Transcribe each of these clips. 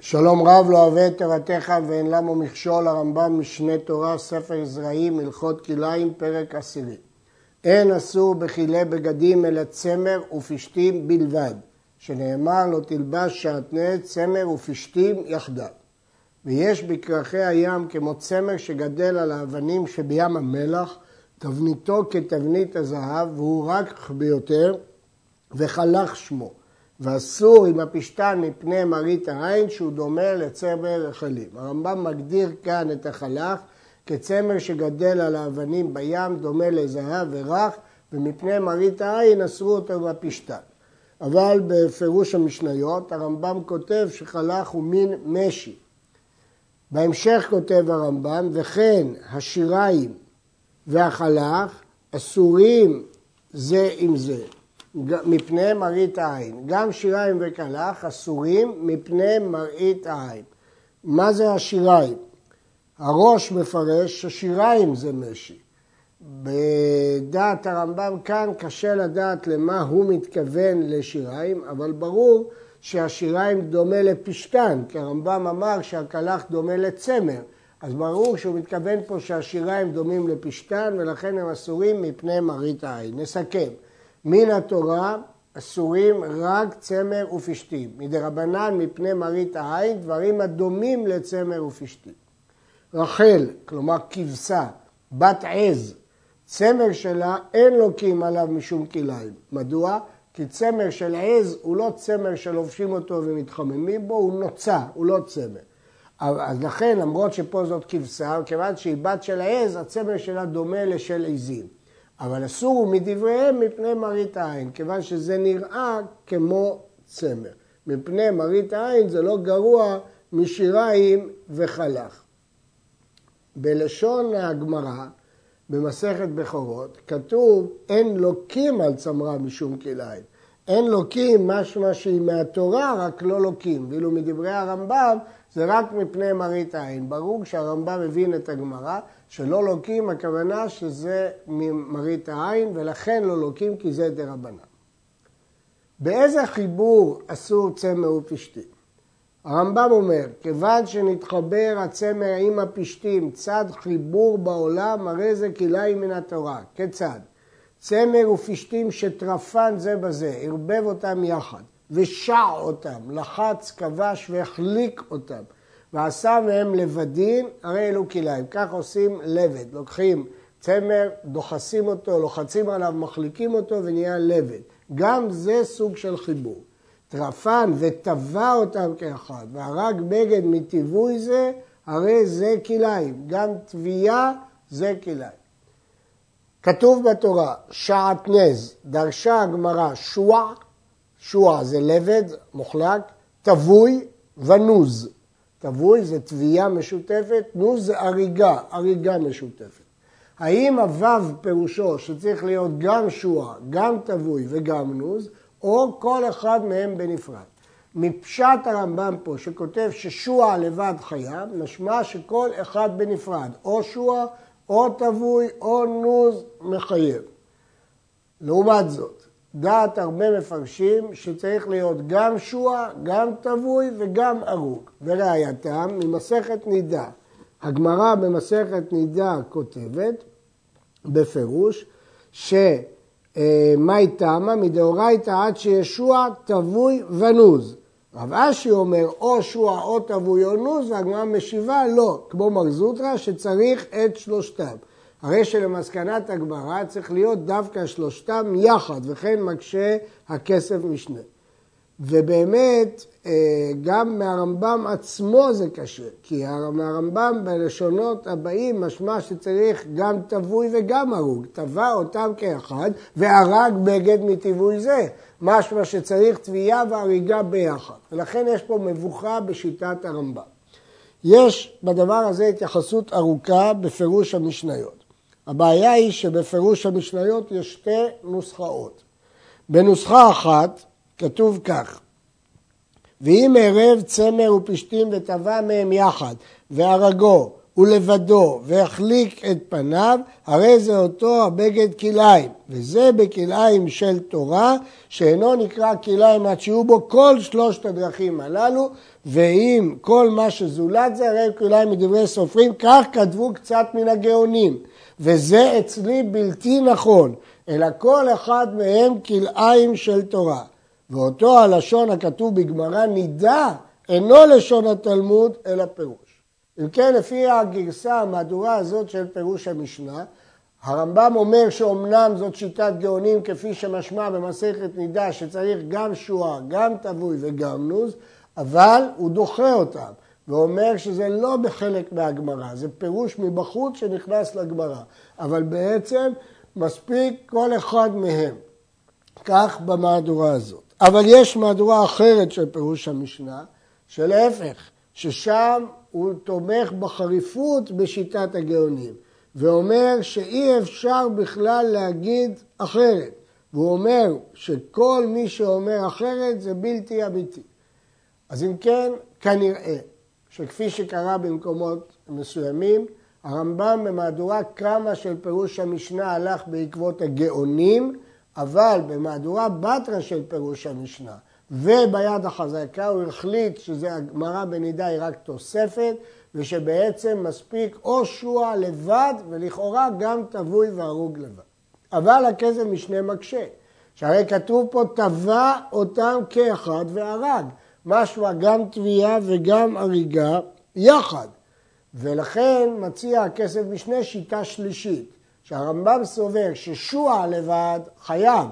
שלום רב לא אוהב את תורתך ואין למו מכשול הרמב"ם משנה תורה ספר זרעים הלכות כליים פרק עשירי. אין אסור בכילי בגדים אלא צמר ופשתים בלבד, שנאמר לא תלבש שעטנז צמר ופשתים יחדיו. ויש בכרכי הים כמו צמר שגדל על האבנים שבים המלח, תבניתו כתבנית הזהב והוא רק ביותר וחלך שמו. ואסור עם הפשתן מפני מראית העין שהוא דומה לצמר רחלים. הרמב"ם מגדיר כאן את החלך כצמר שגדל על האבנים בים, דומה לזהב ורך, ומפני מראית העין אסרו אותו בפשתן. אבל בפירוש המשניות הרמב"ם כותב שחלך הוא מין משי. בהמשך כותב הרמב"ם, וכן השיריים והחלך אסורים זה עם זה. מפני מראית העין. גם שיריים וכלך אסורים מפני מראית העין. מה זה השיריים? הראש מפרש ששיריים זה משי. בדעת הרמב"ם כאן קשה לדעת למה הוא מתכוון לשיריים, אבל ברור שהשיריים דומה לפשתן, כי הרמב"ם אמר שהקלח דומה לצמר, אז ברור שהוא מתכוון פה שהשיריים דומים לפשתן ולכן הם אסורים מפני מראית העין. נסכם. מן התורה אסורים רק צמר ופשתים. מדרבנן מפני מראית העין דברים הדומים לצמר ופשתים. רחל, כלומר כבשה, בת עז, צמר שלה אין לוקים עליו משום כליים. מדוע? כי צמר של עז הוא לא צמר שלובשים אותו ומתחממים בו, הוא נוצה, הוא לא צמר. אז לכן, למרות שפה זאת כבשה, כיוון שהיא בת של העז, הצמר שלה דומה לשל עזים. אבל אסור מדבריהם מפני מראית העין, כיוון שזה נראה כמו צמר. מפני מראית העין זה לא גרוע משיריים וחלך. בלשון הגמרא, במסכת בכורות, כתוב אין לוקים על צמרה משום כליים. אין לוקים משמע שהיא מהתורה, רק לא לוקים. ואילו מדברי הרמב"ם זה רק מפני מראית העין. ברור שהרמב"ם הבין את הגמרא, שלא לוקים, הכוונה שזה ממראית העין, ולכן לא לוקים כי זה דרבנן. באיזה חיבור אסור צמר ופשתים? הרמב"ם אומר, כיוון שנתחבר הצמר עם הפשתים צד חיבור בעולם, הרי זה כלאיים מן התורה. כיצד? צמר ופשתים שטרפן זה בזה, ערבב אותם יחד, ושע אותם, לחץ, כבש והחליק אותם. ועשה מהם לבדין, הרי אלו כליים. כך עושים לבד. לוקחים צמר, דוחסים אותו, לוחצים עליו, מחליקים אותו ונהיה לבד. גם זה סוג של חיבור. טרפן וטבע אותם כאחד, והרג בגד מטיווי זה, הרי זה כליים. גם טביעה זה כליים. כתוב בתורה, שעטנז, דרשה הגמרא שוע, שוע זה לבד, מוחלק, טבוי ונוז. טבוי זה תביעה משותפת, נוז זה הריגה, הריגה משותפת. האם הוו פירושו שצריך להיות גם שועה, גם טבוי וגם נוז, או כל אחד מהם בנפרד. מפשט הרמב"ם פה, שכותב ששועה לבד חייב, משמע שכל אחד בנפרד, או שועה, או טבוי, או נוז מחייב. לעומת זאת, דעת הרבה מפרשים שצריך להיות גם שועה, גם טבוי וגם הרוג. וראייתם ממסכת נידה. הגמרא במסכת נידה כותבת בפירוש שמאי תמה מדאורייתא עד שישוע טבוי ונוז. רב אשי אומר או שועה או טבוי או נוז והגמרא משיבה לא, כמו מר זוטרא שצריך את שלושתם. הרי שלמסקנת הגמרא צריך להיות דווקא שלושתם יחד, וכן מקשה הכסף משנה. ובאמת, אה, גם מהרמב"ם עצמו זה קשה, כי מהרמב"ם בלשונות הבאים משמע שצריך גם טבוי וגם הרוג. טבע אותם כאחד והרג בגד מטבעוי זה. משמע שצריך תביעה והריגה ביחד. ולכן יש פה מבוכה בשיטת הרמב"ם. יש בדבר הזה התייחסות ארוכה בפירוש המשניות. הבעיה היא שבפירוש המשניות יש שתי נוסחאות. בנוסחה אחת כתוב כך: ואם ערב צמר ופשתים וטבע מהם יחד, והרגו ולבדו והחליק את פניו, הרי זה אותו הבגד כלאיים, וזה בכלאיים של תורה, שאינו נקרא כלאיים עד שיהיו בו כל שלושת הדרכים הללו, ואם כל מה שזולת זה, הרי כלאיים מדברי סופרים, כך כתבו קצת מן הגאונים. וזה אצלי בלתי נכון, אלא כל אחד מהם כלאיים של תורה. ואותו הלשון הכתוב בגמרא נידה אינו לשון התלמוד, אלא פירוש. אם כן, לפי הגרסה, המהדורה הזאת של פירוש המשנה, הרמב"ם אומר שאומנם זאת שיטת גאונים כפי שמשמע במסכת נידה שצריך גם שועה, גם תבוי וגם נוז, אבל הוא דוחה אותם ואומר שזה לא בחלק מהגמרא, זה פירוש מבחוץ שנכנס לגמרא, אבל בעצם מספיק כל אחד מהם. כך במהדורה הזאת. אבל יש מהדורה אחרת של פירוש המשנה, שלהפך, ששם הוא תומך בחריפות בשיטת הגאונים, ואומר שאי אפשר בכלל להגיד אחרת. והוא אומר שכל מי שאומר אחרת זה בלתי אמיתי. אז אם כן, כנראה שכפי שקרה במקומות מסוימים, הרמב"ם במהדורה קרמה של פירוש המשנה הלך בעקבות הגאונים, אבל במהדורה בתרא של פירוש המשנה וביד החזקה הוא החליט שהגמרא בנידה היא רק תוספת ושבעצם מספיק או שוע לבד ולכאורה גם תבוי והרוג לבד. אבל הכסף משנה מקשה, שהרי כתוב פה טבע אותם כאחד והרג, משמע גם תביעה וגם הריגה יחד. ולכן מציע הכסף משנה שיטה שלישית, שהרמב"ם סובר ששוע לבד חייב,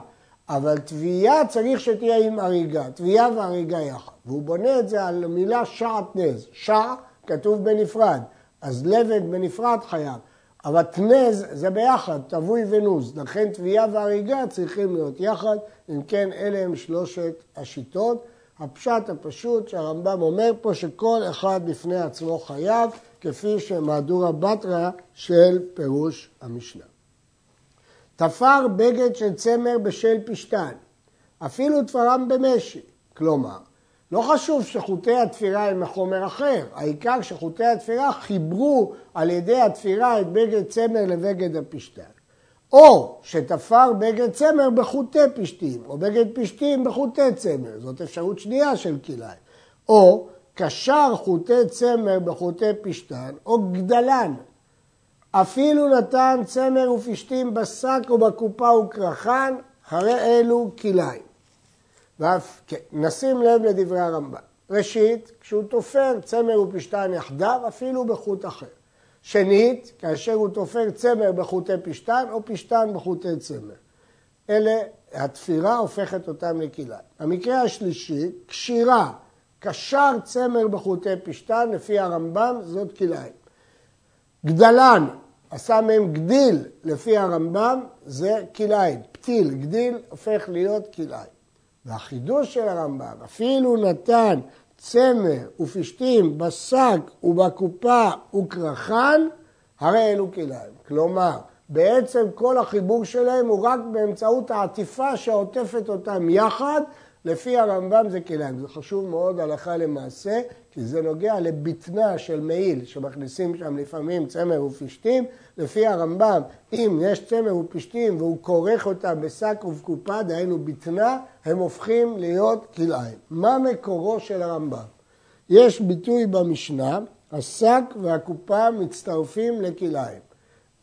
אבל תביעה צריך שתהיה עם הריגה, תביעה והריגה יחד. והוא בונה את זה על מילה שעטנז. שע כתוב בנפרד, אז לבד בנפרד חייב. אבל תנז זה ביחד, תבוי ונוז. לכן תביעה והריגה צריכים להיות יחד. אם כן, אלה הם שלושת השיטות. הפשט הפשוט שהרמב"ם אומר פה שכל אחד בפני עצמו חייב, כפי שמהדורה בתרא של פירוש המשנה. תפר בגד של צמר בשל פשתן, אפילו תפרם במשי. כלומר, לא חשוב שחוטי התפירה הם מחומר אחר, העיקר שחוטי התפירה חיברו על ידי התפירה את בגד צמר לבגד הפשתן. או שתפר בגד צמר בחוטי פשתים, או בגד פשתים בחוטי צמר, זאת אפשרות שנייה של כלאיים. או קשר חוטי צמר בחוטי פשתן, או גדלן. אפילו נתן צמר ופשתים בשק או בקופה וכרחן, הרי אלו כלאיים. ואף, כן, נשים לב לדברי הרמב"ן. ראשית, כשהוא תופר צמר ופשתן יחדיו, אפילו בחוט אחר. שנית, כאשר הוא תופר צמר בחוטי פשתן או פשתן בחוטי צמר. אלה, התפירה הופכת אותם לכלאיים. המקרה השלישי, קשירה, קשר צמר בחוטי פשתן, לפי הרמב"ם זאת כלאיים. גדלן, עשה מהם גדיל, לפי הרמב"ם, זה כלאיים. פתיל, גדיל, הופך להיות כלאיים. והחידוש של הרמב"ם, אפילו נתן צמר ופשתים בשק ובקופה וכרחן, הרי אלו כלאיים. כלומר, בעצם כל החיבור שלהם הוא רק באמצעות העטיפה שעוטפת אותם יחד, לפי הרמב"ם זה כלאיים. זה חשוב מאוד הלכה למעשה, כי זה נוגע לבטנה של מעיל, שמכניסים שם לפעמים צמר ופשתים. לפי הרמב"ם, אם יש צמר ופשתים והוא כורך אותם בשק ובקופה, דהיינו בטנה, הם הופכים להיות כלאיים. מה מקורו של הרמב"ם? יש ביטוי במשנה, השק והקופה מצטרפים לכלאיים.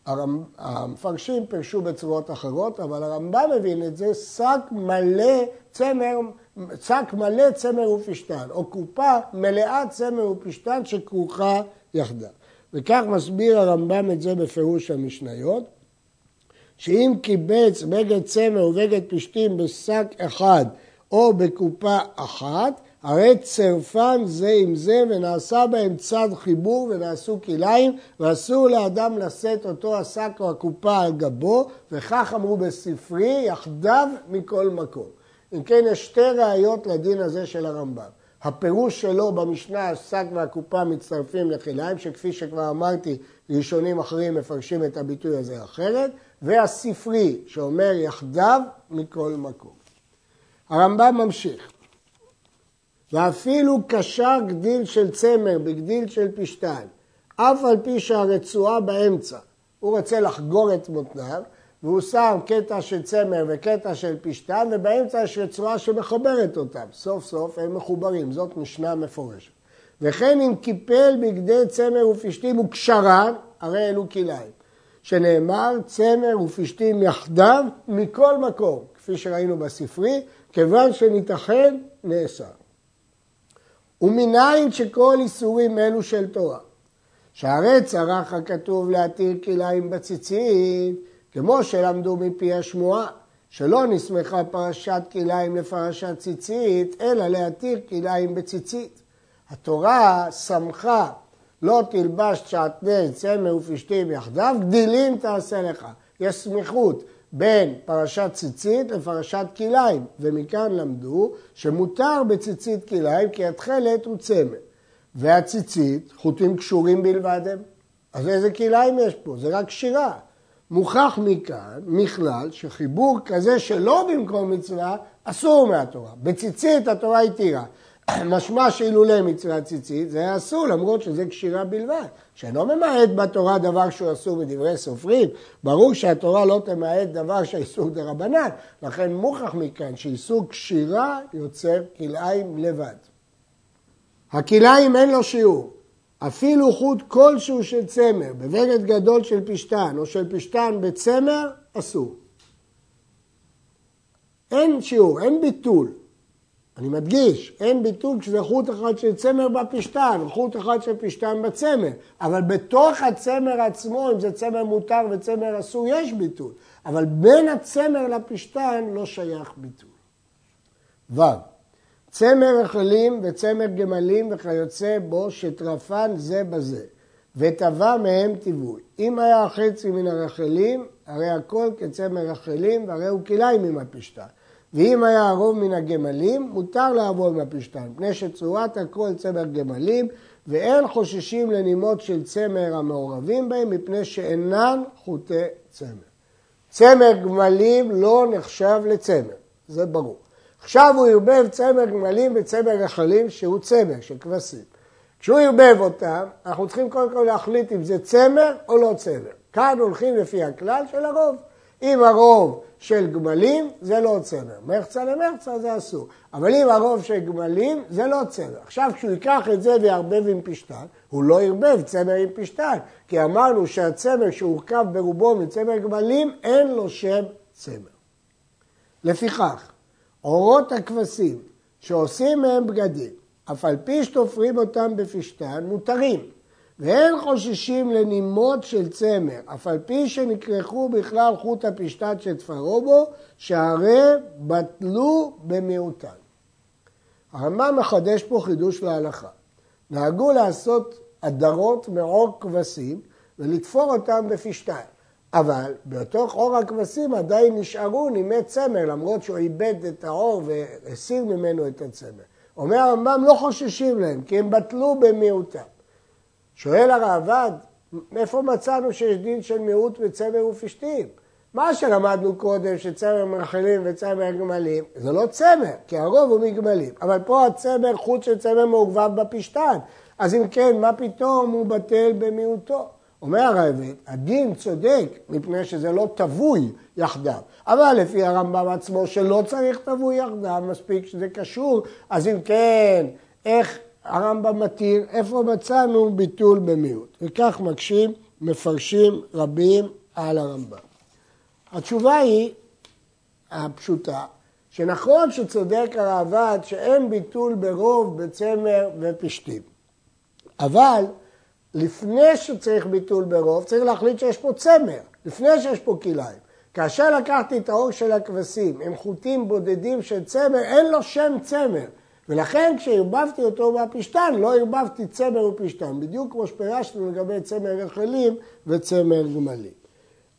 המפרשים פירשו בצורות אחרות, אבל הרמב"ם מבין את זה, שק מלא צמר, שק מלא צמר ופשתן, או קופה מלאה צמר ופשתן שכרוכה יחדיו. וכך מסביר הרמב"ם את זה בפירוש המשניות, שאם קיבץ בגד צמר ובגד פשתים בשק אחד או בקופה אחת, הרי צרפן זה עם זה ונעשה בהם צד חיבור ונעשו כליים ואסור לאדם לשאת אותו השק או הקופה על גבו וכך אמרו בספרי יחדיו מכל מקום. אם כן יש שתי ראיות לדין הזה של הרמב"ם. הפירוש שלו במשנה השק והקופה מצטרפים לכליים שכפי שכבר אמרתי ראשונים אחרים מפרשים את הביטוי הזה אחרת והספרי שאומר יחדיו מכל מקום. הרמב"ם ממשיך ואפילו קשר גדיל של צמר בגדיל של פשתן, אף על פי שהרצועה באמצע, הוא רוצה לחגור את מותניו, והוא שם קטע של צמר וקטע של פשתן, ובאמצע יש רצועה שמחברת אותם. סוף סוף הם מחוברים, זאת משנה מפורשת. וכן אם קיפל בגדי צמר ופשתים וקשרן, הרי אלו כלאיים. שנאמר צמר ופשתים יחדיו מכל מקום, כפי שראינו בספרי, כיוון שניתכן נאסר. ומנין שכל איסורים אלו של תורה, שהרי צרך הכתוב להתיר כלאיים בציצית, כמו שלמדו מפי השמועה, שלא נסמכה פרשת כלאיים לפרשת ציצית, אלא להתיר כלאיים בציצית. התורה סמכה לא תלבש שעטנז, צמר ופשתים יחדיו, גדילים תעשה לך. יש סמיכות בין פרשת ציצית לפרשת כלאיים, ומכאן למדו שמותר בציצית כלאיים כי התכלת הוא צמר. והציצית, חוטים קשורים בלבד הם. אז איזה כלאיים יש פה? זה רק שירה. מוכח מכאן, מכלל, שחיבור כזה שלא במקום מצווה, אסור מהתורה. בציצית התורה התירה. משמע שאילולא מצוות ציצית, זה היה אסור, למרות שזה קשירה בלבד. שאינו ממעט בתורה דבר שהוא אסור בדברי סופרים, ברור שהתורה לא תמעט דבר שהאיסור דה רבנן, לכן מוכח מכאן שאיסור קשירה יוצר כלאיים לבד. הכלאיים אין לו שיעור, אפילו חוט כלשהו של צמר, בבגד גדול של פשתן או של פשתן בצמר, אסור. אין שיעור, אין ביטול. אני מדגיש, אין ביטול כשזה חוט אחד של צמר בפשתן, חוט אחד של פשתן בצמר, אבל בתוך הצמר עצמו, אם זה צמר מותר וצמר אסור, יש ביטול, אבל בין הצמר לפשתן לא שייך ביטול. ו. צמר רחלים וצמר גמלים וכיוצא בו שטרפן זה בזה, וטבע מהם טיווי. אם היה חצי מן הרחלים, הרי הכל כצמר רחלים, והרי הוא כלאיים עם הפשתן. ואם היה הרוב מן הגמלים, מותר לעבוד מהפשתן, מפני שצורת הכל צמר גמלים, ואין חוששים לנימות של צמר המעורבים בהם, מפני שאינן חוטי צמר. צמר גמלים לא נחשב לצמר, זה ברור. עכשיו הוא ערבב צמר גמלים וצמר רחלים שהוא צמר של כבשים. כשהוא ערבב אותם, אנחנו צריכים קודם כל להחליט אם זה צמר או לא צמר. כאן הולכים לפי הכלל של הרוב. אם הרוב של גמלים, זה לא צמר. מרצה למרצה זה אסור. אבל אם הרוב של גמלים, זה לא צמר. עכשיו, כשהוא ייקח את זה ויערבב עם פשטן, הוא לא ערבב צמר עם פשטן, כי אמרנו שהצמר שהורכב ברובו מצמר גמלים, אין לו שם צמר. לפיכך, אורות הכבשים שעושים מהם בגדים, אף על פי שתופרים אותם בפשטן, מותרים. ואין חוששים לנימות של צמר, אף על פי שנכרכו בכלל חוט הפשטן שתפרו בו, שהרי בטלו במיעוטן. הרמב"ם מחדש פה חידוש להלכה. נהגו לעשות הדרות מעור כבשים ולתפור אותם בפשטן. אבל בתוך עור הכבשים עדיין נשארו נימי צמר, למרות שהוא איבד את העור והסיר ממנו את הצמר. אומר הרמב"ם לא חוששים להם, כי הם בטלו במיעוטם. שואל הראב"ד, מאיפה מצאנו שיש דין של מיעוט בצמר ופשתים? מה שלמדנו קודם שצמר מרחלים וצמר גמלים, זה לא צמר, כי הרוב הוא מגמלים. אבל פה הצמר חוץ של צמר מעורבב בפשתן. אז אם כן, מה פתאום הוא בטל במיעוטו? אומר הרעבד, הדין צודק מפני שזה לא טבוי יחדיו. אבל לפי הרמב"ם עצמו שלא צריך טבוי יחדיו, מספיק שזה קשור, אז אם כן, איך הרמב"ם מתיר, איפה מצאנו ביטול במיעוט. וכך מקשים מפרשים רבים על הרמב"ם. התשובה היא הפשוטה, שנכון שצודק הראב"ד שאין ביטול ברוב בצמר ופשתים, אבל לפני שצריך ביטול ברוב צריך להחליט שיש פה צמר, לפני שיש פה כלאיים. כאשר לקחתי את האור של הכבשים עם חוטים בודדים של צמר, אין לו שם צמר. ולכן כשערבבתי אותו בפשתן, לא ערבבתי צמר ופשתן, בדיוק כמו שפירשנו לגבי צמר רחלים וצמר גמלים.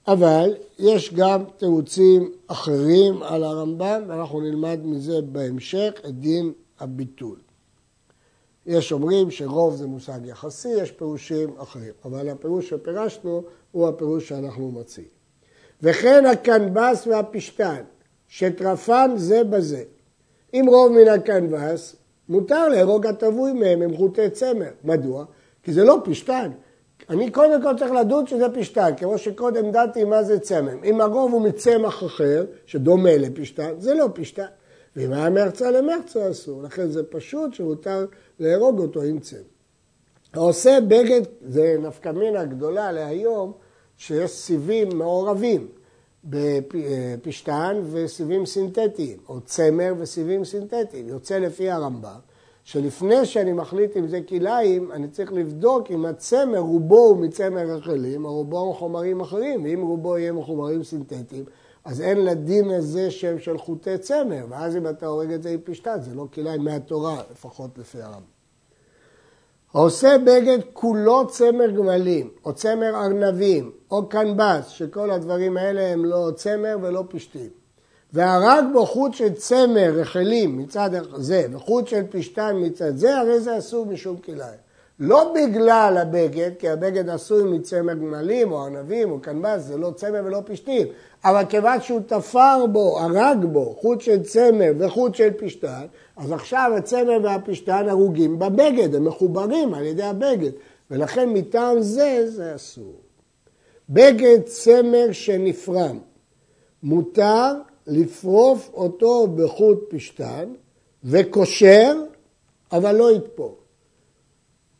אבל יש גם תירוצים אחרים על הרמב"ם, ואנחנו נלמד מזה בהמשך את דין הביטול. יש אומרים שרוב זה מושג יחסי, יש פירושים אחרים, אבל הפירוש שפירשנו הוא הפירוש שאנחנו מציעים. וכן הקנבס והפשתן, שטרפן זה בזה, אם רוב מן הקנבס, מותר להרוג הטבוי מהם עם חוטי צמר. מדוע? כי זה לא פשטן. אני קודם כל צריך לדון שזה פשטן, כמו שקודם דעתי מה זה צמר. אם הרוב הוא מצמח אחר, שדומה לפשטן, זה לא פשטן. ואם היה מרצה למרצה אסור, לכן זה פשוט שמותר להרוג אותו עם צמר. העושה בגד, זה נפקא מינה גדולה להיום, שיש סיבים מעורבים בפשטן וסיבים סינתטיים, או צמר וסיבים סינתטיים. יוצא לפי הרמב"ם, שלפני שאני מחליט אם זה כלאיים, אני צריך לבדוק אם הצמר רובו הוא מצמר רחלים, או רובו הוא חומרים אחרים, ואם רובו יהיה מחומרים סינתטיים, אז אין לדין הזה שם של חוטי צמר, ואז אם אתה הורג את זה עם פשטן, זה לא כלאיים מהתורה, לפחות לפי הרמב"ם. העושה בגד כולו צמר גמלים, או צמר ארנבים, או קנבס, שכל הדברים האלה הם לא צמר ולא פשטים. והרג בו חוט של צמר רחלים מצד זה וחוט של פשטן מצד זה, הרי זה אסור משום כלאיים. לא בגלל הבגד, כי הבגד עשוי מצמר גמלים או ארנבים או קנבס, זה לא צמר ולא פשטים, אבל כיוון שהוא תפר בו, הרג בו, חוט של צמר וחוט של פשטן, אז עכשיו הצמר והפשטן הרוגים בבגד, הם מחוברים על ידי הבגד, ולכן מטעם זה, זה אסור. בגד צמר שנפרם, מותר לפרוף אותו בחוט פשטן וקושר, אבל לא יתפור.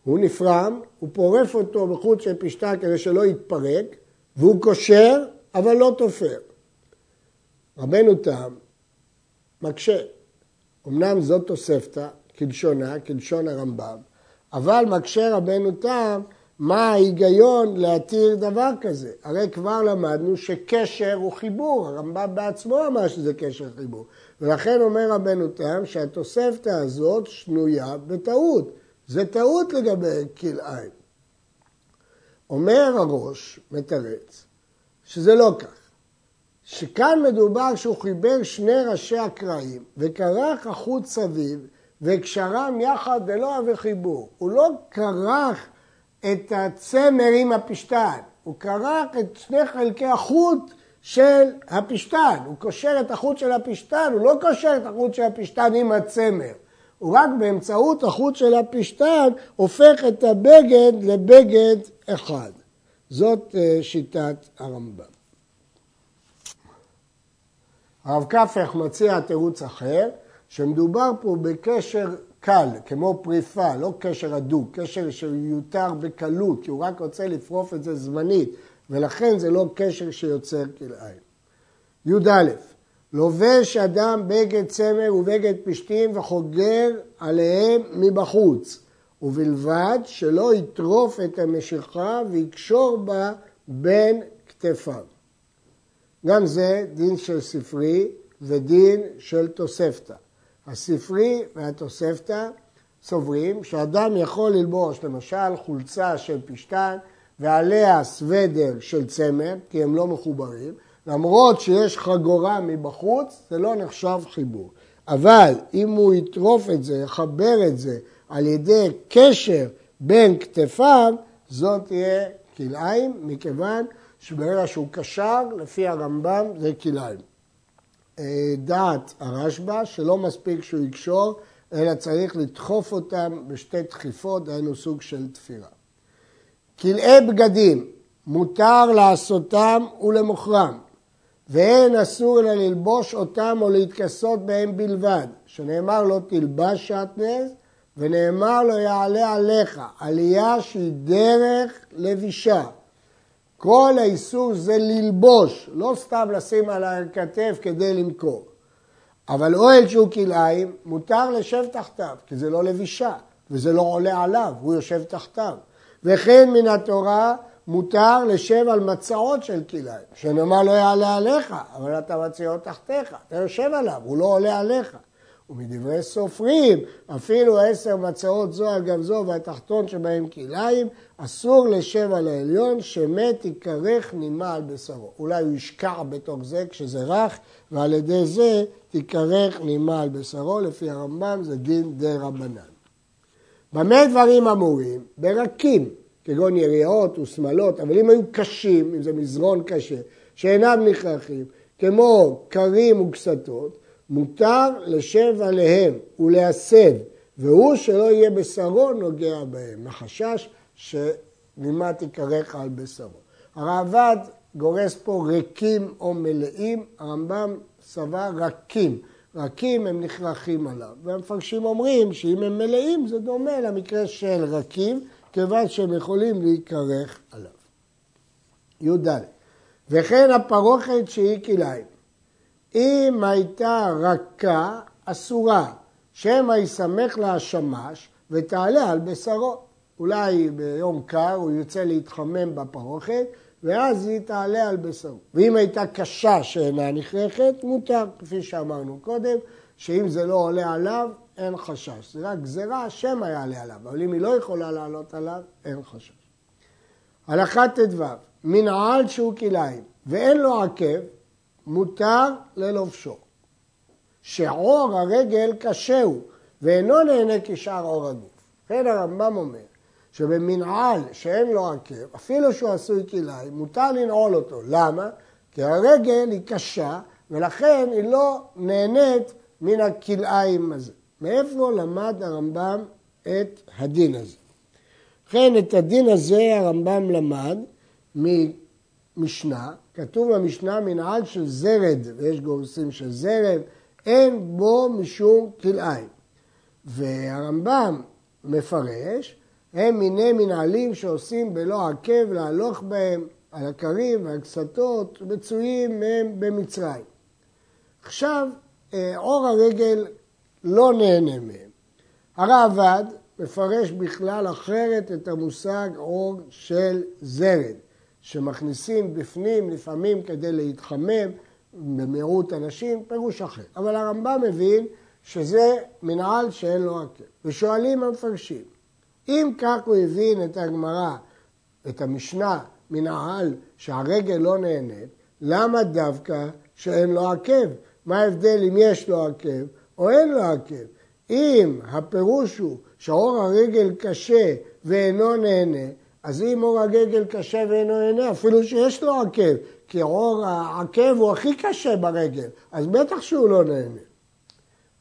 הוא נפרם, הוא פורף אותו בחוט של פשטן כדי שלא יתפרק, והוא קושר, אבל לא תופר. רבנו תם מקשה. אמנם זאת תוספתא, כלשונה, כלשון הרמב"ם, אבל מקשה רבנו תם מה ההיגיון להתיר דבר כזה? הרי כבר למדנו שקשר הוא חיבור, הרמב"ם בעצמו אמר שזה קשר חיבור. ולכן אומר רבנו תם שהתוספתא הזאת שנויה בטעות. זה טעות לגבי כלאיים. אומר הראש, מתרץ, שזה לא כך. שכאן מדובר שהוא חיבר שני ראשי הקרעים וכרך החוט סביב וקשרם יחד ולא אבי חיבור. הוא לא כרך את הצמר עם הפשטן, הוא כרך את שני חלקי החוט של הפשטן, הוא קושר את החוט של הפשטן, הוא לא קושר את החוט של הפשטן עם הצמר, רק באמצעות החוט של הפשטן הופך את הבגד לבגד אחד. זאת אה, שיטת הרמב"ם. הרב קפח מציע תירוץ אחר, שמדובר פה בקשר קל, כמו פריפה, לא קשר הדוק, קשר שיותר בקלות, כי הוא רק רוצה לפרוף את זה זמנית, ולכן זה לא קשר שיוצר כלאיים. י"א לובש אדם בגד צמר ובגד פשתים וחוגר עליהם מבחוץ, ובלבד שלא יטרוף את המשיכה ויקשור בה בין כתפיו. גם זה דין של ספרי ודין של תוספתא. הספרי והתוספתא סוברים שאדם יכול ללבוש למשל חולצה של פשטן ועליה סוודר של צמר, כי הם לא מחוברים, למרות שיש חגורה מבחוץ, זה לא נחשב חיבור. אבל אם הוא יטרוף את זה, יחבר את זה על ידי קשר בין כתפיו, זאת תהיה כלאיים, מכיוון שברגע שהוא קשר, לפי הרמב"ם זה כלאיים. אה, דעת הרשב"א, שלא מספיק שהוא יקשור, אלא צריך לדחוף אותם בשתי דחיפות, דהיינו סוג של תפירה. כלאי בגדים, מותר לעשותם ולמוכרם, ואין אסור אלא ללבוש אותם או להתכסות בהם בלבד, שנאמר לא תלבש שעטנז, ונאמר לא יעלה עליך, עלייה שהיא דרך לבישה. כל האיסור זה ללבוש, לא סתם לשים על הכתף כדי למכור. אבל אוהל שהוא כלאיים, מותר לשב תחתיו, כי זה לא לבישה, וזה לא עולה עליו, הוא יושב תחתיו. וכן מן התורה מותר לשב על מצעות של כלאיים, שנאמר לא יעלה עליך, אבל אתה מציעו תחתיך, אתה יושב עליו, הוא לא עולה עליך. ומדברי סופרים, אפילו עשר מצעות זו על גב זו והתחתון שבהם כלאיים, אסור לשב על העליון, שמת יכרך נימה על בשרו. אולי הוא ישקע בתוך זה כשזה רך, ועל ידי זה תיכרך נימה על בשרו, לפי הרמב"ם זה דין די רבנן. במה דברים אמורים? ברקים, כגון יריעות ושמלות, אבל אם היו קשים, אם זה מזרון קשה, שאינם נכרחים, כמו קרים וקסתות, מותר לשב עליהם ולהסב, והוא שלא יהיה בשרו נוגע בהם, מחשש שנימה תיקרח על בשרו. הראב"ד גורס פה ריקים או מלאים, הרמב"ם סבר רכים. רכים הם נכרכים עליו. והמפרשים אומרים שאם הם מלאים זה דומה למקרה של רכים, כיוון שהם יכולים להיכרך עליו. י"ד וכן הפרוכת שהיא כלאיים. אם הייתה רכה, אסורה, שמא יסמך לה השמש ותעלה על בשרו. אולי ביום קר הוא יוצא להתחמם בפרוכת, ואז היא תעלה על בשרו. ואם הייתה קשה שאינה נכרכת, מותר, כפי שאמרנו קודם, שאם זה לא עולה עליו, אין חשש. זה רק גזירה, שמא יעלה עליו, אבל אם היא לא יכולה לעלות עליו, אין חשש. הלכה ט"ו, מנעל שהוא כלאיים ואין לו עקב, מותר ללובשו. שעור הרגל קשה הוא, ואינו נהנה כשאר עור הגוף. לכן הרמב"ם אומר שבמנעל שאין לו עקב, אפילו שהוא עשוי כלאיים, מותר לנעול אותו. למה? כי הרגל היא קשה, ולכן היא לא נהנית מן הכלאיים הזה. מאיפה למד הרמב"ם את הדין הזה? ובכן, את הדין הזה הרמב"ם למד ממשנה, כתוב במשנה מנעל של זרד, ויש גורסים של זרד, אין בו משום כלאיים. והרמב"ם מפרש, הם מיני מנהלים שעושים בלא עקב להלוך בהם על הכרים והקסתות, מצויים מהם במצרים. עכשיו, אה, אור הרגל לא נהנה מהם. הרעב"ד מפרש בכלל אחרת את המושג אור של זרד, שמכניסים בפנים לפעמים כדי להתחמם במיעוט אנשים, פירוש אחר. אבל הרמב"ם מבין שזה מנהל שאין לו עקב. ושואלים המפרשים, אם כך הוא הבין את הגמרא, את המשנה, מנהל שהרגל לא נהנית, למה דווקא שאין לו עקב? מה ההבדל אם יש לו עקב או אין לו עקב? אם הפירוש הוא שאור הרגל קשה ואינו נהנה, אז אם אור הרגל קשה ואינו נהנה, אפילו שיש לו עקב, כי אור העקב הוא הכי קשה ברגל, אז בטח שהוא לא נהנה.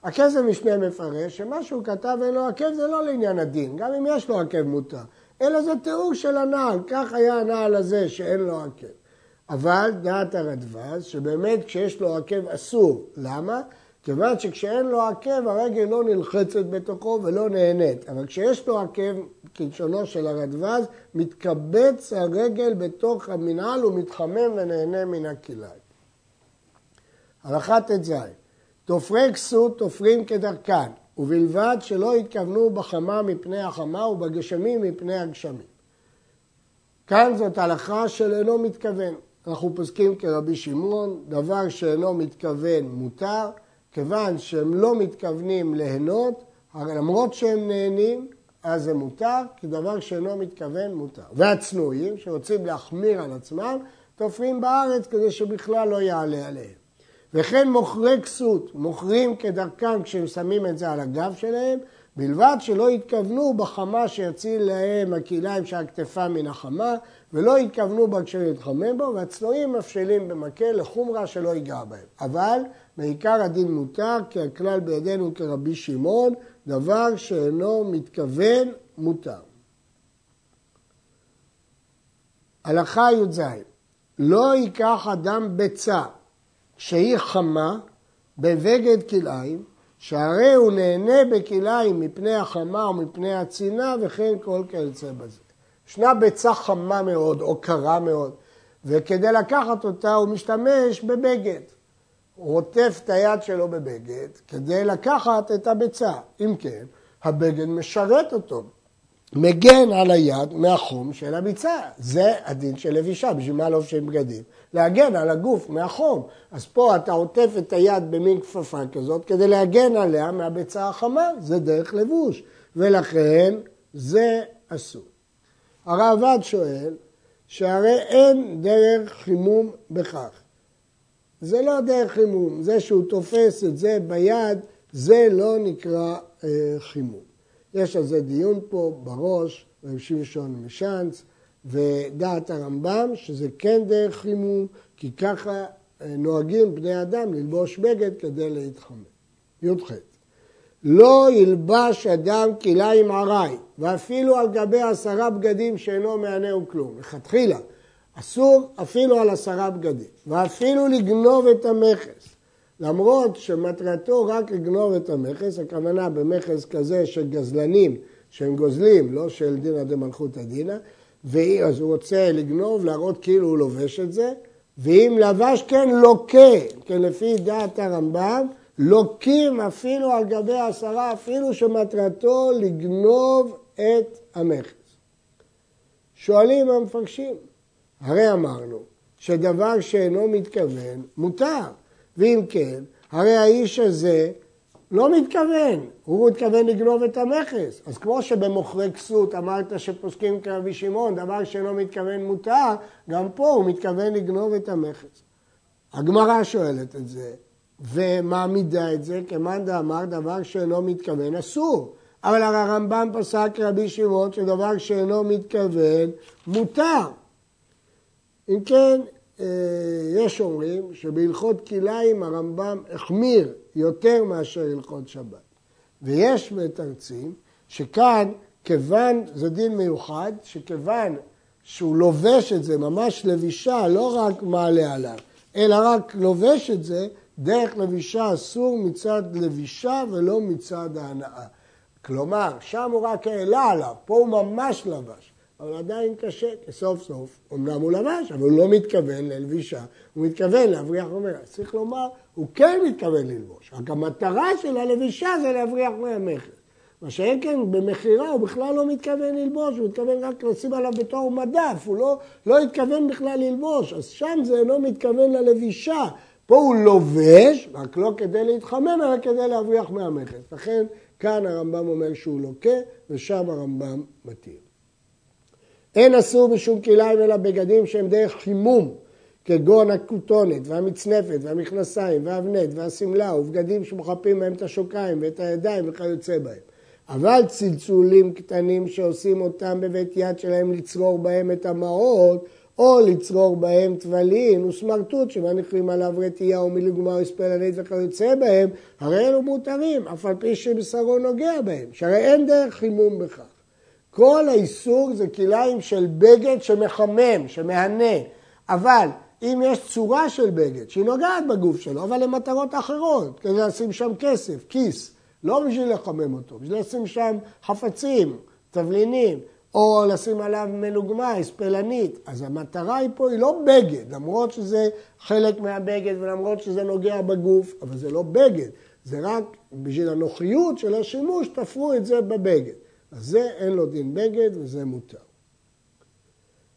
הכסף משנה מפרש שמה שהוא כתב ואין לו עקב זה לא לעניין הדין, גם אם יש לו עקב מותר, אלא זה תיאור של הנעל, כך היה הנעל הזה שאין לו עקב. אבל דעת הרדווז, שבאמת כשיש לו עקב אסור. למה? כיוון שכשאין לו עקב הרגל לא נלחצת בתוכו ולא נהנית. אבל כשיש לו עקב, כלשונו של הרדווז, מתקבץ הרגל בתוך המנהל ומתחמם ונהנה מן הכלאיים. הלכה ט"ז תופרי כסות תופרים כדרכן, ובלבד שלא יתכוונו בחמה מפני החמה ובגשמים מפני הגשמים. כאן זאת הלכה של אינו מתכוון. אנחנו פוסקים כרבי שמעון, דבר שאינו מתכוון מותר, כיוון שהם לא מתכוונים ליהנות, למרות שהם נהנים, אז זה מותר, כי דבר שאינו מתכוון מותר. והצנועים, שרוצים להחמיר על עצמם, תופרים בארץ כדי שבכלל לא יעלה עליהם. וכן מוכרי כסות, מוכרים כדרכם כשהם שמים את זה על הגב שלהם, בלבד שלא יתכוונו בחמה שיציל להם הכליים שהכתפה מן החמה, ולא יתכוונו בה כשנתחמם בו, והצנועים מפשלים במקל לחומרה שלא ייגע בהם. אבל מעיקר הדין מותר, כי הכלל בידינו כרבי שמעון, דבר שאינו מתכוון מותר. הלכה י"ז לא ייקח אדם ביצה שהיא חמה בבגד כלאיים, שהרי הוא נהנה בכלאיים מפני החמה ומפני הצינה וכן כל כיוצא בזה. ישנה ביצה חמה מאוד או קרה מאוד, וכדי לקחת אותה הוא משתמש בבגד. הוא עוטף את היד שלו בבגד כדי לקחת את הביצה. אם כן, הבגד משרת אותו, מגן על היד מהחום של הביצה. זה הדין של לבישה, בשביל מה לובשים בגדים? להגן על הגוף מהחום. אז פה אתה עוטף את היד במין כפפה כזאת כדי להגן עליה מהביצה החמה, זה דרך לבוש, ולכן זה אסור. הרעב"ד שואל שהרי אין דרך חימום בכך. זה לא דרך חימום, זה שהוא תופס את זה ביד, זה לא נקרא אה, חימום. יש על זה דיון פה בראש, רב שמשון משאנץ, ודעת הרמב"ם שזה כן דרך חימום, כי ככה אה, נוהגים בני אדם ללבוש בגד כדי להתחמם. י"ח לא ילבש אדם כליים עראי, ואפילו על גבי עשרה בגדים שאינו מענהו כלום. לכתחילה, אסור אפילו על עשרה בגדים, ואפילו לגנוב את המכס. למרות שמטרתו רק לגנוב את המכס, הכוונה במכס כזה של גזלנים שהם גוזלים, לא של דינא דמלכותא דינא, אז הוא רוצה לגנוב, להראות כאילו הוא לובש את זה, ואם לבש כן לוקה, כן לפי דעת הרמב"ם, לוקים אפילו על גבי עשרה, אפילו שמטרתו לגנוב את המכס. שואלים המפרשים, הרי אמרנו שדבר שאינו מתכוון מותר, ואם כן, הרי האיש הזה לא מתכוון, הוא מתכוון לגנוב את המכס. אז כמו שבמוכרי כסות אמרת שפוסקים כרבי שמעון, דבר שאינו מתכוון מותר, גם פה הוא מתכוון לגנוב את המכס. הגמרא שואלת את זה, ומעמידה את זה, כמאן דאמר דבר שאינו מתכוון אסור. אבל הרמב"ם פסק רבי שמעון שדבר שאינו מתכוון מותר. אם כן, אה, יש אומרים שבהלכות כלאיים הרמב"ם החמיר יותר מאשר הלכות שבת. ויש מתרצים שכאן, כיוון, זה דין מיוחד, שכיוון שהוא לובש את זה, ממש לבישה, לא רק מעלה עליו, אלא רק לובש את זה, דרך לבישה אסור מצד לבישה ולא מצד ההנאה. כלומר, שם הוא רק העלה עליו, פה הוא ממש לבש. אבל עדיין קשה, כי סוף סוף, אמנם הוא לבש, אבל הוא לא מתכוון ללבישה, הוא מתכוון להבריח ממנה. צריך לומר, הוא כן מתכוון ללבוש, רק המטרה של הלבישה זה להבריח מהמכר. מה שאין כן במכירה הוא בכלל לא מתכוון ללבוש, הוא מתכוון רק לשים עליו בתור מדף, הוא לא, לא התכוון בכלל ללבוש, אז שם זה אינו מתכוון ללבישה. פה הוא לובש, רק לא כדי להתחמם, אלא כדי להבריח מהמכר. לכן כאן הרמב"ם אומר שהוא לוקה, ושם הרמב"ם מתיר. אין אסור בשום כליים אלא בגדים שהם דרך חימום, כגון הכותונת והמצנפת והמכנסיים והאבנט והשמלה ובגדים שמוחפים בהם את השוקיים ואת הידיים וכיוצא בהם. אבל צלצולים קטנים שעושים אותם בבית יד שלהם לצרור בהם את המעות או לצרור בהם טבלין וסמרטוט שמניחים עליו רטייה או הספלנית וכיוצא בהם, הרי אלו מותרים, אף על פי שבשרו נוגע בהם, שהרי אין דרך חימום בכך. כל האיסור זה כליים של בגד שמחמם, שמהנה, אבל אם יש צורה של בגד שהיא נוגעת בגוף שלו, אבל למטרות אחרות, כדי לשים שם כסף, כיס, לא בשביל לחמם אותו, בשביל לשים שם חפצים, תבלינים, או לשים עליו מלוגמה, אספלנית. אז המטרה היא פה היא לא בגד, למרות שזה חלק מהבגד ולמרות שזה נוגע בגוף, אבל זה לא בגד, זה רק בשביל הנוחיות של השימוש, תפרו את זה בבגד. אז זה אין לו דין בגד וזה מותר.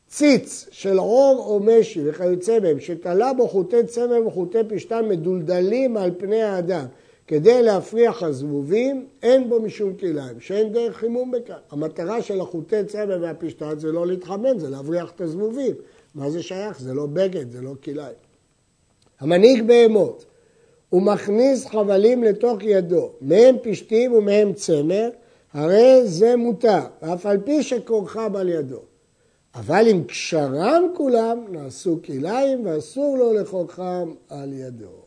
ציץ של עור או משי וכיוצא בהם, שתלה בו חוטי צמר וחוטי פשתן מדולדלים על פני האדם, כדי להפריח הזבובים, אין בו משום כליים, שאין דרך חימום בכך. המטרה של החוטי צמר והפשתן זה לא להתחמם, זה להבריח את הזבובים. מה זה שייך? זה לא בגד, זה לא כליים. המנהיג בהמות, הוא מכניס חבלים לתוך ידו, מהם פשתים ומהם צמר, הרי זה מותר, ואף על פי שכורחם על ידו. אבל אם קשרם כולם, נעשו כליים ואסור לו לכורכם על ידו.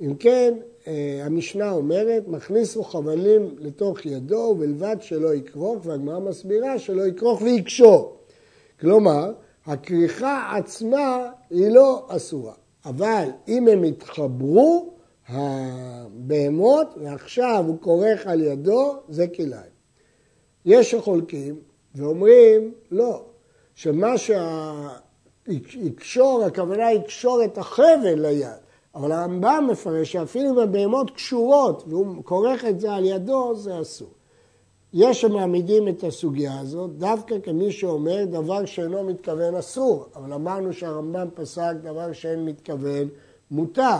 אם כן, אה, המשנה אומרת, מכניסו חבלים לתוך ידו ובלבד שלא יכרוך, והגמרא מסבירה שלא יכרוך ויקשור. כלומר, הכריכה עצמה היא לא אסורה, אבל אם הם יתחברו, הבהמות, ועכשיו הוא כורך על ידו, זה כליים. יש שחולקים ואומרים, לא, שמה שיקשור, הכוונה יקשור את החבל ליד. אבל הרמב"ם מפרש שאפילו אם הבהמות קשורות והוא כורך את זה על ידו, זה אסור. יש שמעמידים את הסוגיה הזאת דווקא כמי שאומר דבר שאינו מתכוון אסור, אבל אמרנו שהרמב"ם פסק דבר שאין מתכוון מותר.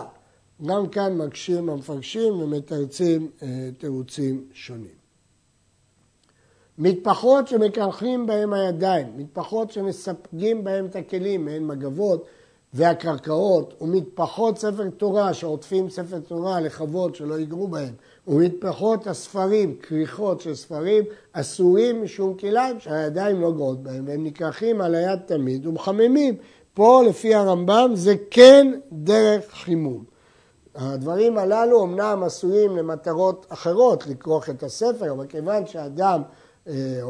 גם כאן מקשים המפרשים ומתרצים אה, תירוצים שונים. מטפחות שמקרחים בהם הידיים, מטפחות שמספגים בהם את הכלים, מעין מגבות והקרקעות, ומטפחות ספר תורה שעוטפים ספר תורה לכבוד שלא ייגרו בהם, ומטפחות הספרים, כריכות של ספרים, אסורים משום כליים שהידיים לא גרות בהם, והם נקרחים על היד תמיד ומחממים. פה לפי הרמב"ם זה כן דרך חימום. הדברים הללו אמנם עשויים למטרות אחרות, לכרוך את הספר, אבל כיוון שאדם אה,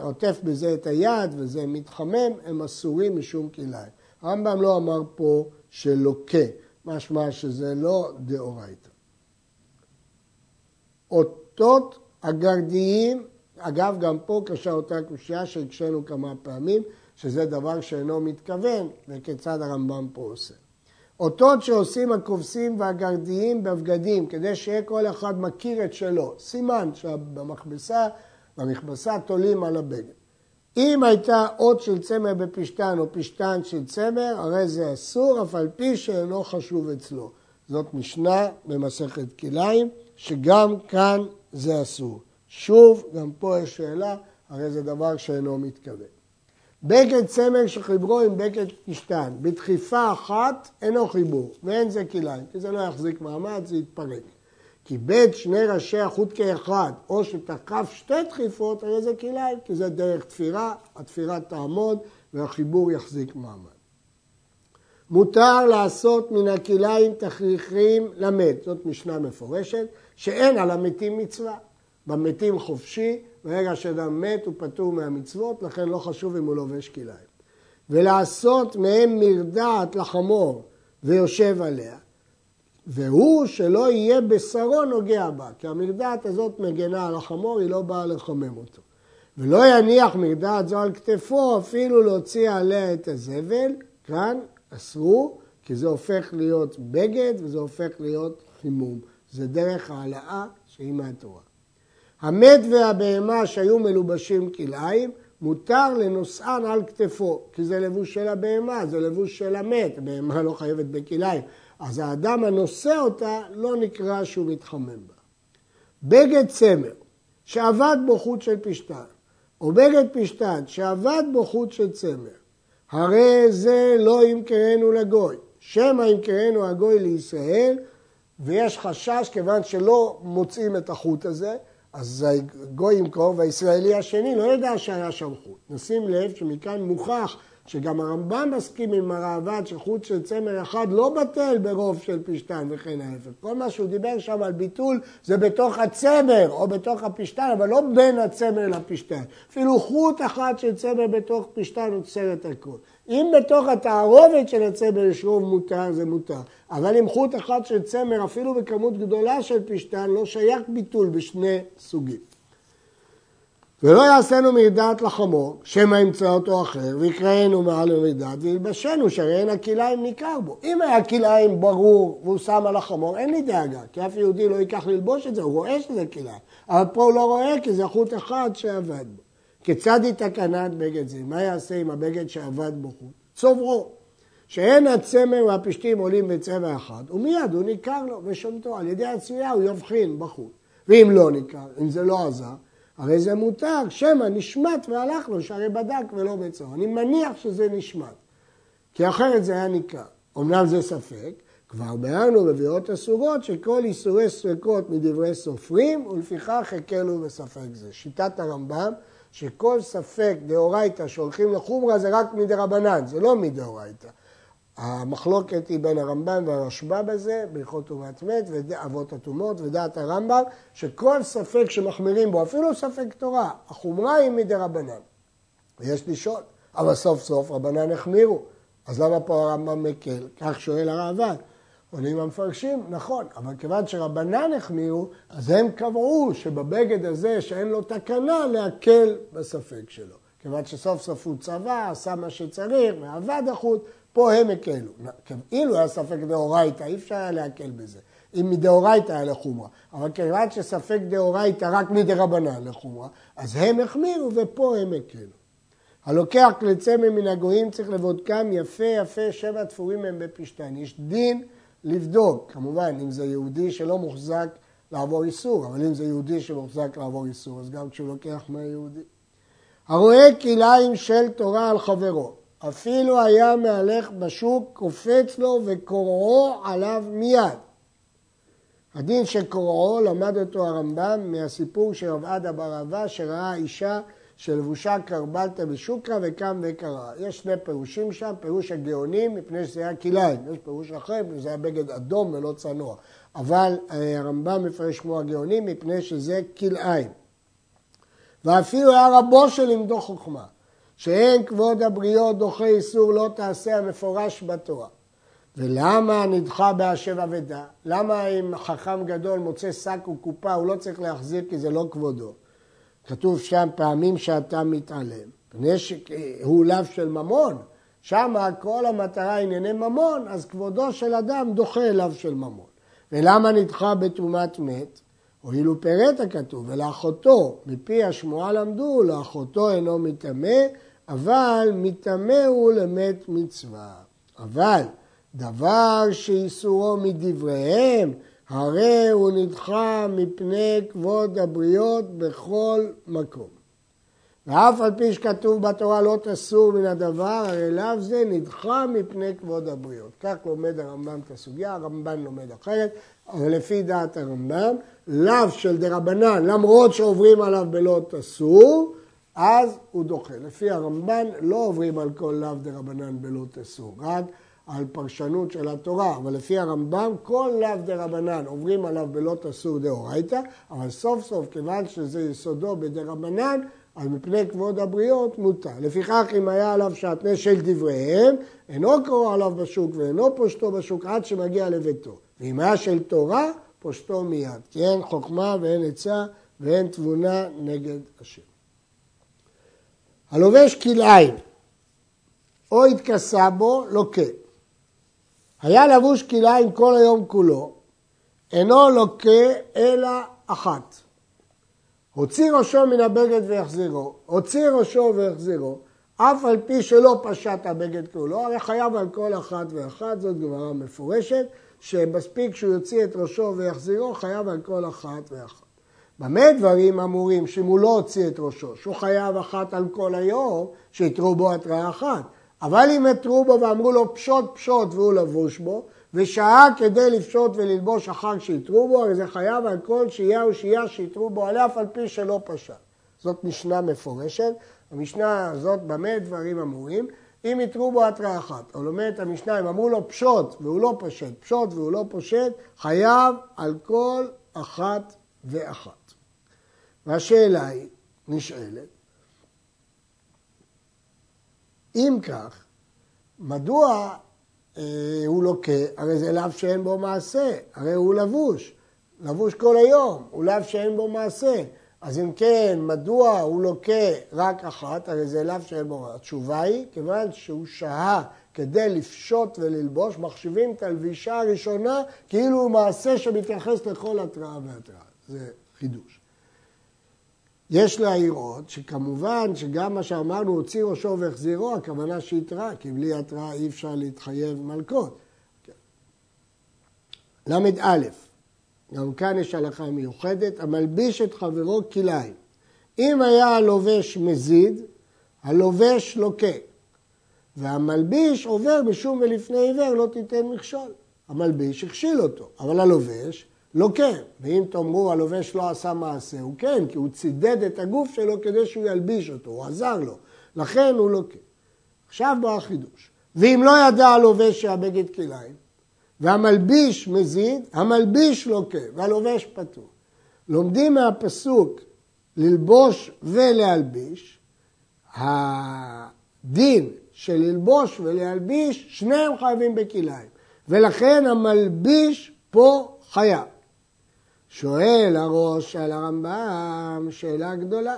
עוטף בזה את היד וזה מתחמם, הם אסורים משום כלאיים. הרמב"ם לא אמר פה שלוקה, משמע שזה לא דאורייתא. אותות הגרדיים, אגב גם פה קשה אותה קושייה שהקשינו כמה פעמים, שזה דבר שאינו מתכוון, וכיצד הרמב"ם פה עושה. אותות שעושים הכובסים והגרדיים בבגדים, כדי שיהיה כל אחד מכיר את שלו. סימן שבמכבסה, במכבסה תולים על הבגד. אם הייתה אות של צמר בפשתן או פשתן של צמר, הרי זה אסור, אף על פי שאינו חשוב אצלו. זאת משנה במסכת כליים, שגם כאן זה אסור. שוב, גם פה יש שאלה, הרי זה דבר שאינו מתכוון. בגד צמר שחיברו עם בגד פשתן, בדחיפה אחת אינו חיבור, ואין זה כליים, כי זה לא יחזיק מעמד, זה יתפרק. כי בית שני ראשי החוט כאחד, או שתקף שתי דחיפות, הרי זה כליים, כי זה דרך תפירה, התפירה תעמוד והחיבור יחזיק מעמד. מותר לעשות מן הכליים תכריכים למת, זאת משנה מפורשת, שאין על המתים מצווה. במתים חופשי, ברגע שאדם מת הוא פטור מהמצוות, לכן לא חשוב אם הוא לובש כליים. ולעשות מהם מרדעת לחמור ויושב עליה, והוא שלא יהיה בשרו נוגע בה, כי המרדעת הזאת מגנה על החמור, היא לא באה לחמם אותו. ולא יניח מרדעת זו על כתפו, אפילו להוציא עליה את הזבל, כאן אסרו, כי זה הופך להיות בגד וזה הופך להיות חימום. זה דרך העלאה שהיא מהתורה. המת והבהמה שהיו מלובשים כלאיים, מותר לנושאן על כתפו, כי זה לבוש של הבהמה, זה לבוש של המת, הבהמה לא חייבת בכלאיים. אז האדם הנושא אותה לא נקרא שהוא מתחמם בה. בגד צמר שעבד בו חוט של פשתן, או בגד פשתן שעבד בו חוט של צמר, הרי זה לא ימכרנו לגוי, שמא ימכרנו הגוי לישראל, ויש חשש כיוון שלא מוצאים את החוט הזה, אז הגוי ימכור והישראלי השני לא ידע שהיה שם חוט. נשים לב שמכאן מוכח שגם הרמב"ם מסכים עם הראב"ד שחוט של צמר אחד לא בטל ברוב של פשתן וכן ההפך. כל מה שהוא דיבר שם על ביטול זה בתוך הצמר או בתוך הפשתן, אבל לא בין הצמר לפשתן. אפילו חוט אחד של צמר בתוך פשתן עוצר את הכל. אם בתוך התערובת של הצמר יש רוב מותר, זה מותר. אבל אם חוט אחד של צמר, אפילו בכמות גדולה של פשתן, לא שייך ביטול בשני סוגים. ולא יעשינו מרדעת לחמור, שמא ימצא אותו אחר, ויקראנו מעל למרדעת וילבשנו, שהרי אין הכלאיים ניכר בו. אם היה כלאיים ברור והוא שם על החמור, אין לי דאגה, כי אף יהודי לא ייקח ללבוש את זה, הוא רואה שזה כלאיים. אבל פה הוא לא רואה, כי זה חוט אחד שעבד בו. כיצד היא תקנת בגד זה? מה יעשה עם הבגד שעבד בו חוט? צוברו. שאין הצמר והפשתים עולים בצבע אחד, ומיד הוא ניכר לו ושומתו. על ידי הצביעה הוא יבחין בחוט. ואם לא ניכר, אם זה לא עזר, הרי זה מותר, שמא נשמט והלך לו, שהרי בדק ולא בצור. אני מניח שזה נשמט, כי אחרת זה היה ניכר. אמנם זה ספק, כבר ביארנו בביאות אסורות שכל איסורי ספקות מדברי סופרים ולפיכך הקלו בספק זה. שיטת הרמב"ם שכל ספק דאורייתא שהולכים לחומרה זה רק מדרבנן, זה לא מדאורייתא. המחלוקת היא בין הרמב"ם והרשב"א בזה, בהלכות טומאת מת ואבות הטומאות ודעת הרמב"ם, שכל ספק שמחמירים בו, אפילו ספק תורה, החומרה היא מדרבנן. ויש לשאול, אבל סוף סוף רבנן החמירו, אז למה פה הרמב"ם מקל? כך שואל הראב"ד. עונים המפרשים, נכון, אבל כיוון שרבנן החמירו, אז הם קבעו שבבגד הזה שאין לו תקנה להקל בספק שלו. כיוון שסוף סוף הוא צבע, עשה מה שצריך, ועבד החוט, פה הם הקלו. אילו היה ספק דאורייתא, אי אפשר היה להקל בזה. אם מדאורייתא היה לחומרה. אבל כיוון שספק דאורייתא רק מדרבנן לחומרה, אז הם החמירו ופה הם הקלו. הלוקח כלי צמר מן הגויים צריך לבודקם יפה יפה שבע תפורים הם בפשתן. יש דין לבדוק, כמובן, אם זה יהודי שלא מוחזק לעבור איסור, אבל אם זה יהודי שמוחזק לעבור איסור, אז גם כשהוא לוקח מהיהודי. הרואה כליים של תורה על חברו, אפילו היה מהלך בשוק, קופץ לו וקוראו עליו מיד. הדין של קוראו למד אותו הרמב"ם מהסיפור של רב עדה בר אבא שראה אישה שלבושה קרבלתא בשוקרא וקם וקרא. יש שני פירושים שם, פירוש הגאונים מפני שזה היה כלאיים, יש פירוש אחר מפני שזה היה בגד אדום ולא צנוע. אבל אה, הרמב"ם מפרש כמו הגאונים מפני שזה כלאיים. ואפילו היה רבו של לימדו חוכמה. שאין כבוד הבריות דוחה איסור לא תעשה המפורש בתורה. ולמה נדחה בהשב אבדה? למה אם חכם גדול מוצא שק וקופה הוא לא צריך להחזיר כי זה לא כבודו? כתוב שם פעמים שאתה מתעלם. פני שהוא לאו של ממון, שם כל המטרה ענייני ממון, אז כבודו של אדם דוחה לאו של ממון. ולמה נדחה בתרומת מת? הואיל פירט הכתוב, ולאחותו, מפי השמועה למדו, לאחותו אינו מטמא, אבל מטמא הוא למת מצווה. אבל דבר שאיסורו מדבריהם, הרי הוא נדחה מפני כבוד הבריות בכל מקום. ואף על פי שכתוב בתורה לא תסור מן הדבר, הרי לאו זה נדחה מפני כבוד הבריות. כך לומד הרמב"ם את הסוגיה, הרמב"ן לומד אחרת, אבל לפי דעת הרמב"ם, לאו של דרבנן, למרות שעוברים עליו בלא תסור, אז הוא דוחה. לפי הרמב"ן לא עוברים על כל לאו דרבנן בלא תסור, רק על פרשנות של התורה, אבל לפי הרמב"ם כל לאו דרבנן עוברים עליו בלא תסור דאורייתא, אבל סוף סוף כיוון שזה יסודו בדרבנן, אז מפני כבוד הבריות מותר. לפיכך אם היה עליו שעטנז של דבריהם, אינו קורא עליו בשוק ואינו פושטו בשוק עד שמגיע לביתו. ואם היה של תורה, פושטו מיד. כי אין חוכמה ואין עצה ואין תבונה נגד השם. הלובש כלאיים או התכסה בו, לוקה. היה לבוש כלאיים כל היום כולו, אינו לוקה אלא אחת. הוציא ראשו מן הבגד ויחזירו, הוציא ראשו ויחזירו, אף על פי שלא פשט הבגד כולו, הרי חייב על כל אחת ואחת, זאת גמרא מפורשת, שמספיק שהוא יוציא את ראשו ויחזירו, חייב על כל אחת ואחת. במה דברים אמורים שאם הוא לא הוציא את ראשו, שהוא חייב אחת על כל היום, שיתרו בו התראה אחת. אבל אם יתרו בו ואמרו לו פשוט פשוט והוא לבוש בו, ושעה כדי לפשוט וללבוש אחר שיתרו בו, הרי זה חייב על כל שהייה ושהייה שיתרו בו עליה אף על פי שלא פשט. זאת משנה מפורשת. המשנה הזאת, במה דברים אמורים? אם יתרו בו התראה אחת, או לומד את המשנה, אם אמרו לו פשוט והוא לא פושט, פשוט והוא לא פושט, חייב על כל אחת ואחת. והשאלה היא, נשאלת, אם כך, מדוע אה, הוא לוקה? הרי זה לאו שאין בו מעשה, הרי הוא לבוש, לבוש כל היום, הוא לאו שאין בו מעשה. אז אם כן, מדוע הוא לוקה רק אחת? הרי זה לאו שאין בו. התשובה היא, כיוון שהוא שהה כדי לפשוט וללבוש, מחשיבים את הלבישה הראשונה כאילו הוא מעשה שמתייחס לכל התראה והתראה. זה חידוש. יש להעיר עוד שכמובן שגם מה שאמרנו, הוציא ראשו והחזירו, הכוונה שהתראה, כי בלי התראה אי אפשר להתחייב מלכות. ל"א, גם כאן יש הלכה מיוחדת, המלביש את חברו כלאיים. אם היה הלובש מזיד, הלובש לוקה. והמלביש עובר משום ולפני עיוור לא תיתן מכשול. המלביש הכשיל אותו, אבל הלובש כן, ואם תאמרו הלובש לא עשה מעשה, הוא כן, כי הוא צידד את הגוף שלו כדי שהוא ילביש אותו, הוא עזר לו, לכן הוא כן. עכשיו בא החידוש. ואם לא ידע הלובש שהבגד כליים, והמלביש מזיד, המלביש כן, והלובש פטור. לומדים מהפסוק ללבוש ולהלביש, הדין של ללבוש ולהלביש, שניהם חייבים בכליים. ולכן המלביש פה חייב. שואל הראש על הרמב"ם שאלה גדולה.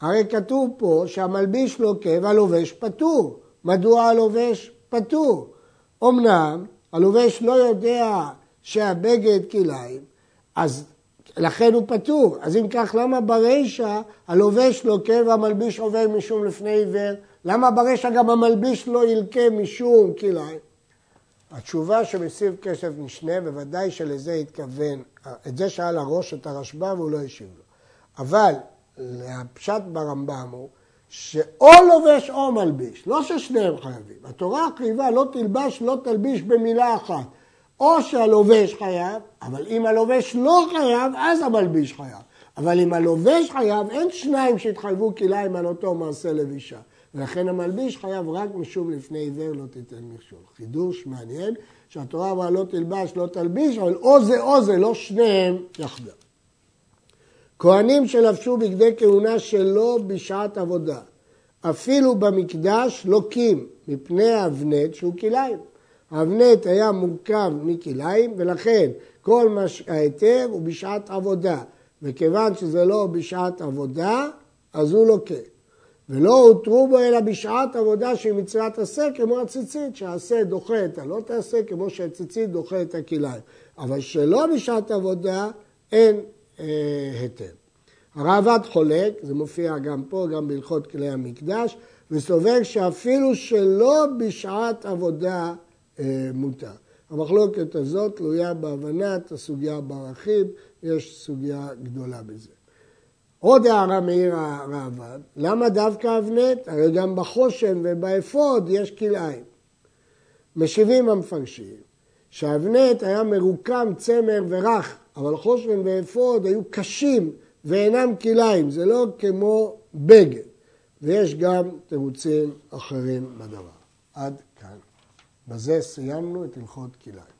הרי כתוב פה שהמלביש לוקה והלובש פטור. מדוע הלובש פטור? אמנם הלובש לא יודע שהבגד כליים, אז לכן הוא פטור. אז אם כך, למה ברישא הלובש לוקה והמלביש עובר משום לפני עיוור? למה ברישא גם המלביש לא ילקה משום כליים? התשובה שמסיב כסף משנה, בוודאי שלזה התכוון, את זה שאל הראש את הרשב"א והוא לא השיב לו. אבל הפשט ברמב"ם הוא שאו לובש או מלביש, לא ששניהם חייבים. התורה הקריבה לא תלבש, לא תלביש במילה אחת. או שהלובש חייב, אבל אם הלובש לא חייב, אז המלביש חייב. אבל אם הלובש חייב, אין שניים שהתחייבו כליים על אותו מעשה לבישה. ולכן המלביש חייב רק משום לפני עיוור לא תיתן מכשול. חידוש מעניין, שהתורה אמרה לא תלבש, לא תלביש, אבל או זה או זה, לא שניהם יחדיו. כהנים שלבשו בגדי כהונה שלא בשעת עבודה, אפילו במקדש לוקים מפני האבנט שהוא כליים. האבנט היה מורכב מכליים ולכן כל מה ההיתר הוא בשעת עבודה וכיוון שזה לא בשעת עבודה אז הוא לוקה. ולא הותרו בו אלא בשעת עבודה של מצוות עשה כמו הציצית, שהעשה דוחה את הלא תעשה כמו שהציצית דוחה את הכליים. אבל שלא בשעת עבודה אין היתר. הרעב"ד חולק, זה מופיע גם פה, גם בהלכות כלי המקדש, וסובר שאפילו שלא בשעת עבודה אה, מותר. המחלוקת הזאת תלויה בהבנת הסוגיה בערכים, יש סוגיה גדולה בזה. עוד הערה מעיר הרעב"ד, למה דווקא אבנט? הרי גם בחושן ובאפוד יש כלאיים. משיבים המפרשים שהאבנט היה מרוקם צמר ורך, אבל חושן ואפוד היו קשים ואינם כלאיים, זה לא כמו בגד. ויש גם תירוצים אחרים בדבר. עד כאן. בזה סיימנו את הלכות כלאיים.